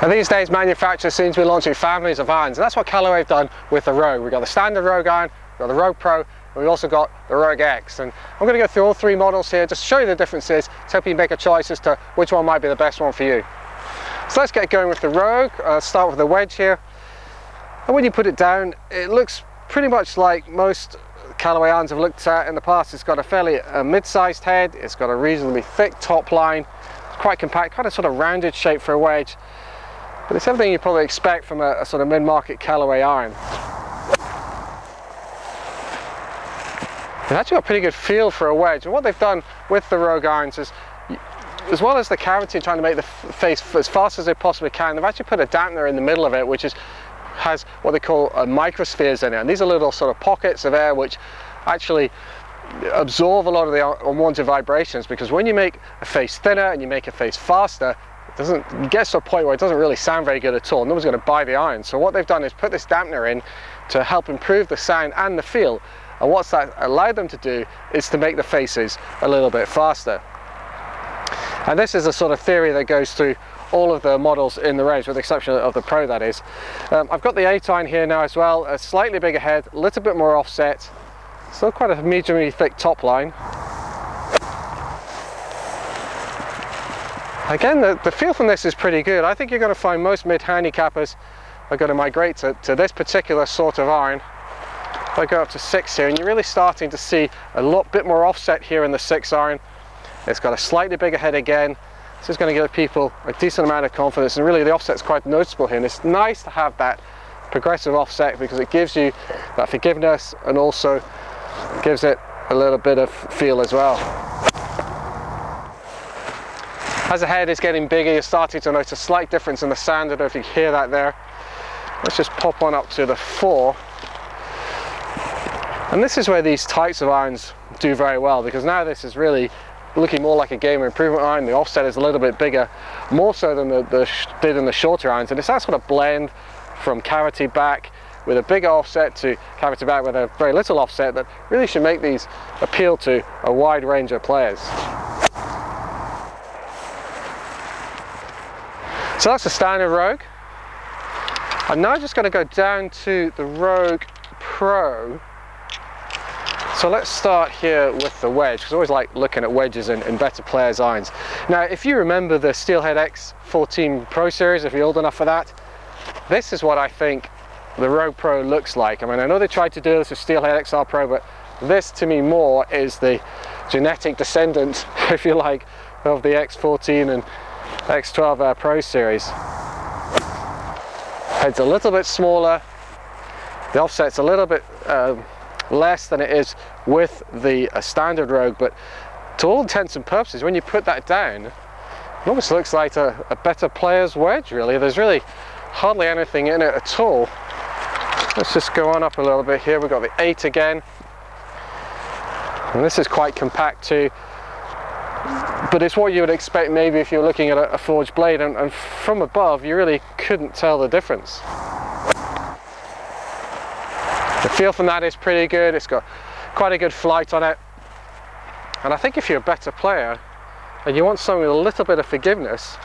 And these days manufacturers seem to be launching families of irons and that's what Callaway have done with the Rogue. We've got the standard Rogue iron, we've got the Rogue Pro, we've also got the Rogue X. And I'm going to go through all three models here just show you the differences to help you make a choice as to which one might be the best one for you. So let's get going with the Rogue. Uh, start with the wedge here. And when you put it down, it looks pretty much like most Callaway irons I've looked at in the past. It's got a fairly uh, mid-sized head, it's got a reasonably thick top line, it's quite compact, kind of sort of rounded shape for a wedge. But it's everything you probably expect from a, a sort of mid-market Callaway iron. They've actually got a pretty good feel for a wedge. And what they've done with the Rogue irons is, as well as the cavity trying to make the face as fast as they possibly can, they've actually put a dampener in the middle of it, which is has what they call uh, microspheres in it. And these are little sort of pockets of air which actually absorb a lot of the unwanted vibrations because when you make a face thinner and you make a face faster, doesn't it gets to a point where it doesn't really sound very good at all. No one's going to buy the iron. So what they've done is put this dampener in to help improve the sound and the feel. And what's that allowed them to do is to make the faces a little bit faster. And this is a sort of theory that goes through all of the models in the range with the exception of the Pro that is. Um, I've got the 8 iron here now as well, a slightly bigger head, a little bit more offset, still quite a mediumly thick top line. Again, the, the feel from this is pretty good. I think you're going to find most mid-handicappers are going to migrate to, to this particular sort of iron. If I go up to six here, and you're really starting to see a lot bit more offset here in the six iron. It's got a slightly bigger head again. This is going to give people a decent amount of confidence, and really the offset's quite noticeable here. And it's nice to have that progressive offset because it gives you that forgiveness and also gives it a little bit of feel as well. As the head is getting bigger, you're starting to notice a slight difference in the sound. I don't know if you can hear that there. Let's just pop on up to the four. And this is where these types of irons do very well because now this is really looking more like a game improvement iron. The offset is a little bit bigger, more so than the, the did in the shorter irons. And it's that sort of blend from cavity back with a bigger offset to cavity back with a very little offset that really should make these appeal to a wide range of players. So that's the standard Rogue. I'm now just going to go down to the Rogue Pro. So let's start here with the wedge, because I always like looking at wedges and, and, better players' irons. Now, if you remember the Steelhead X14 Pro Series, if you're old enough for that, this is what I think the Rogue Pro looks like. I mean, I know they tried to do this with Steelhead XR Pro, but this to me more is the genetic descendant, if you like, of the X14 and X12 uh, Pro Series. Head's a little bit smaller, the offset's a little bit um, less than it is with the uh, standard Rogue, but to all intents and purposes, when you put that down, it almost looks like a, a better player's wedge, really. There's really hardly anything in it at all. Let's just go on up a little bit here. We've got the 8 again. And this is quite compact too but it's what you would expect maybe if you're looking at a, a forged blade and, and, from above you really couldn't tell the difference. The feel from that is pretty good, it's got quite a good flight on it and I think if you're a better player and you want something with a little bit of forgiveness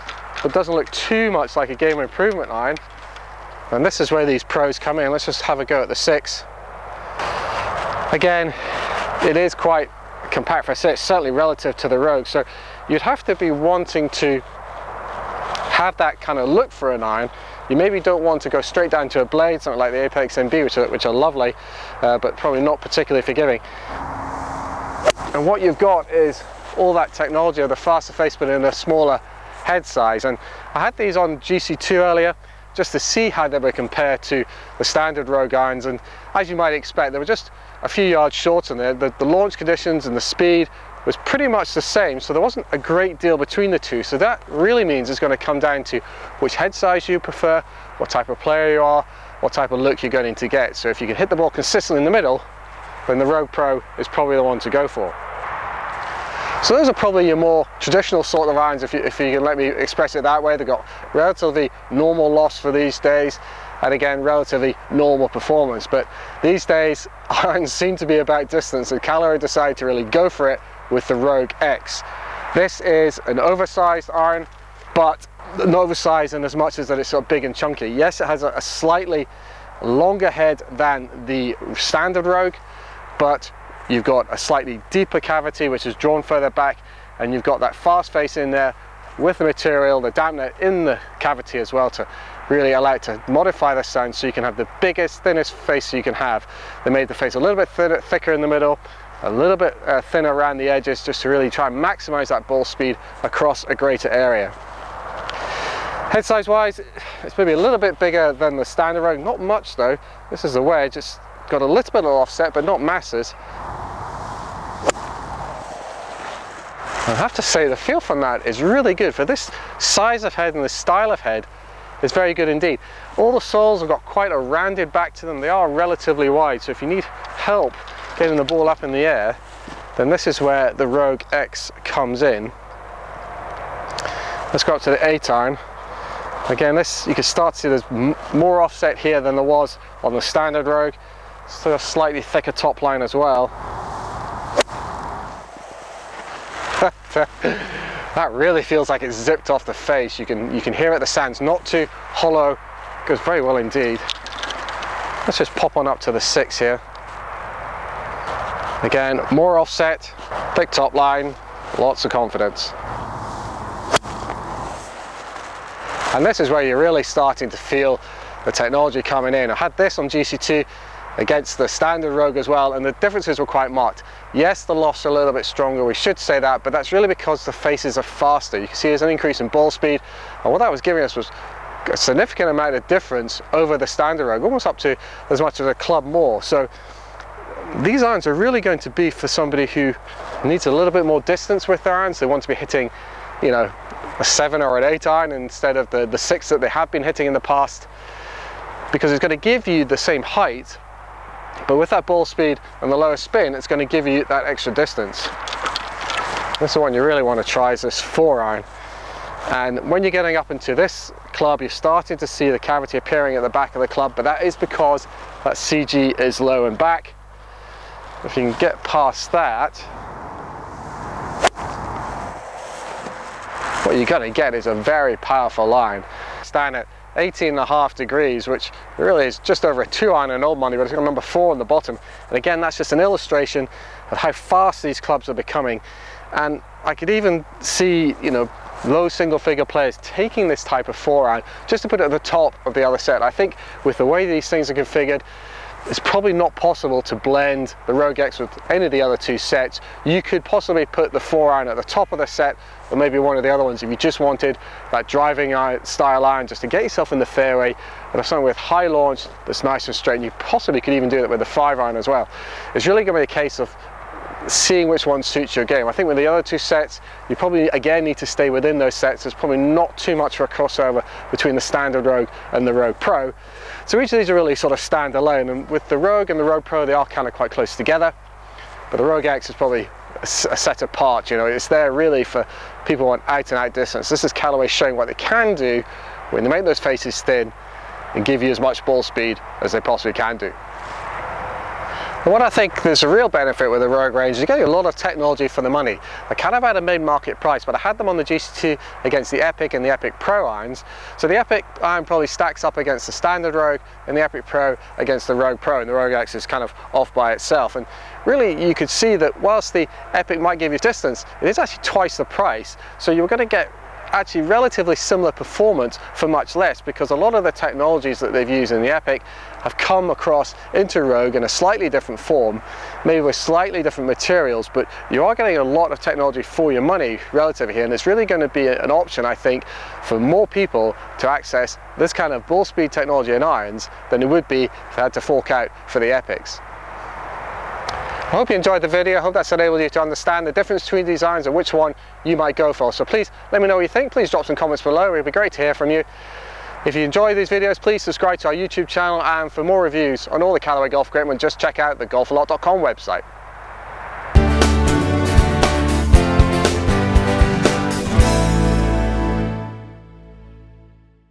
but doesn't look too much like a game improvement line and this is where these pros come in, let's just have a go at the 6. Again, it is quite compact set, certainly relative to the Rogue. So you'd have to be wanting to have that kind of look for an iron. You maybe don't want to go straight down to a blade, something like the Apex MB, which are, which are lovely, uh, but probably not particularly forgiving. And what you've got is all that technology of the faster face, but in a smaller head size. And I had these on GC2 earlier, just to see how they were compared to the standard Rogue irons. And as you might expect, they were just a few yards short on. The, the launch conditions and the speed was pretty much the same, so there wasn't a great deal between the two. So that really means it's going to come down to which head size you prefer, what type of player you are, what type of look you're going to get. So if you can hit the ball consistently in the middle, then the Rogue Pro is probably the one to go for. So those are probably your more traditional sort of irons, if you, if you can let me express it that way. They've got relatively normal lofts for these days, and again, relatively normal performance. But these days, irons seem to be about distance, and Callaway decided to really go for it with the Rogue X. This is an oversized iron, but not oversized in as much as that it's sort of big and chunky. Yes, it has a, a slightly longer head than the standard Rogue, but you've got a slightly deeper cavity which is drawn further back and you've got that fast face in there with the material, the dampener in the cavity as well to really allow it to modify the sound so you can have the biggest, thinnest face you can have. They made the face a little bit thinner, thicker in the middle, a little bit uh, thinner around the edges just to really try and maximize that ball speed across a greater area. Head size wise, it's maybe a little bit bigger than the standard Rogue, not much though. This is the wedge, it's got a little bit of offset but not masses. I have to say the feel from that is really good. For this size of head and this style of head, it's very good indeed. All the soles have got quite a rounded back to them. They are relatively wide, so if you need help getting the ball up in the air, then this is where the Rogue X comes in. Let's go up to the 8 iron. Again, this you can start to see there's more offset here than there was on the standard Rogue. Still a slightly thicker top line as well. that really feels like it's zipped off the face. You can, you can hear it, the sound's not too hollow, goes very well indeed. Let's just pop on up to the six here. Again, more offset, thick top line, lots of confidence. And this is where you're really starting to feel the technology coming in. I had this on GC2 against the standard Rogue as well and the differences were quite marked. Yes the lofts a little bit stronger we should say that but that's really because the faces are faster. You can see there's an increase in ball speed and what that was giving us was a significant amount of difference over the standard Rogue almost up to as much as a club more so these irons are really going to be for somebody who needs a little bit more distance with their irons they want to be hitting you know a seven or an eight iron instead of the the six that they have been hitting in the past because it's going to give you the same height but with that ball speed and the lower spin, it's going to give you that extra distance. This is the one you really want to try is this four iron. And when you're getting up into this club, you're starting to see the cavity appearing at the back of the club, but that is because that CG is low and back. If you can get past that, what you're going to get is a very powerful line. Stand at 18 and a half degrees, which really is just over a two iron in old money, but it's got number four on the bottom. And again, that's just an illustration of how fast these clubs are becoming. And I could even see, you know, low single figure players taking this type of four iron just to put it at the top of the other set. I think with the way these things are configured, it's probably not possible to blend the Rogue X with any of the other two sets. You could possibly put the four iron at the top of the set or maybe one of the other ones if you just wanted that driving style iron just to get yourself in the fairway and have something with high launch that's nice and straight. And you possibly could even do that with the five iron as well. It's really going to be a case of seeing which one suits your game. I think with the other two sets, you probably again need to stay within those sets. There's probably not too much for a crossover between the standard Rogue and the Rogue Pro. So each of these are really sort of stand alone. And with the Rogue and the Rogue Pro, they are kind of quite close together. But the Rogue X is probably a, set apart, you know, it's there really for people who want out and out distance. This is Callaway showing what they can do when they make those faces thin and give you as much ball speed as they possibly can do. What I think there's a real benefit with the Rogue range is you get a lot of technology for the money. I kind of had a mid-market price, but I had them on the GC2 against the Epic and the Epic Pro irons. So the Epic iron probably stacks up against the standard Rogue and the Epic Pro against the Rogue Pro, and the Rogue X is kind of off by itself. And really you could see that whilst the Epic might give you distance, it is actually twice the price. So you're going to get actually relatively similar performance for much less because a lot of the technologies that they've used in the Epic have come across into Rogue in a slightly different form, maybe with slightly different materials, but you are getting a lot of technology for your money relatively here, and it's really going to be an option, I think, for more people to access this kind of ball speed technology in irons than it would be if they had to fork out for the Epics. I hope you enjoyed the video. I hope that's enabled you to understand the difference between these irons and which one you might go for. So please let me know what you think. Please drop some comments below. It'd be great to hear from you. If you enjoy these videos, please subscribe to our YouTube channel and for more reviews on all the Callaway golf equipment, just check out the golfalot.com website.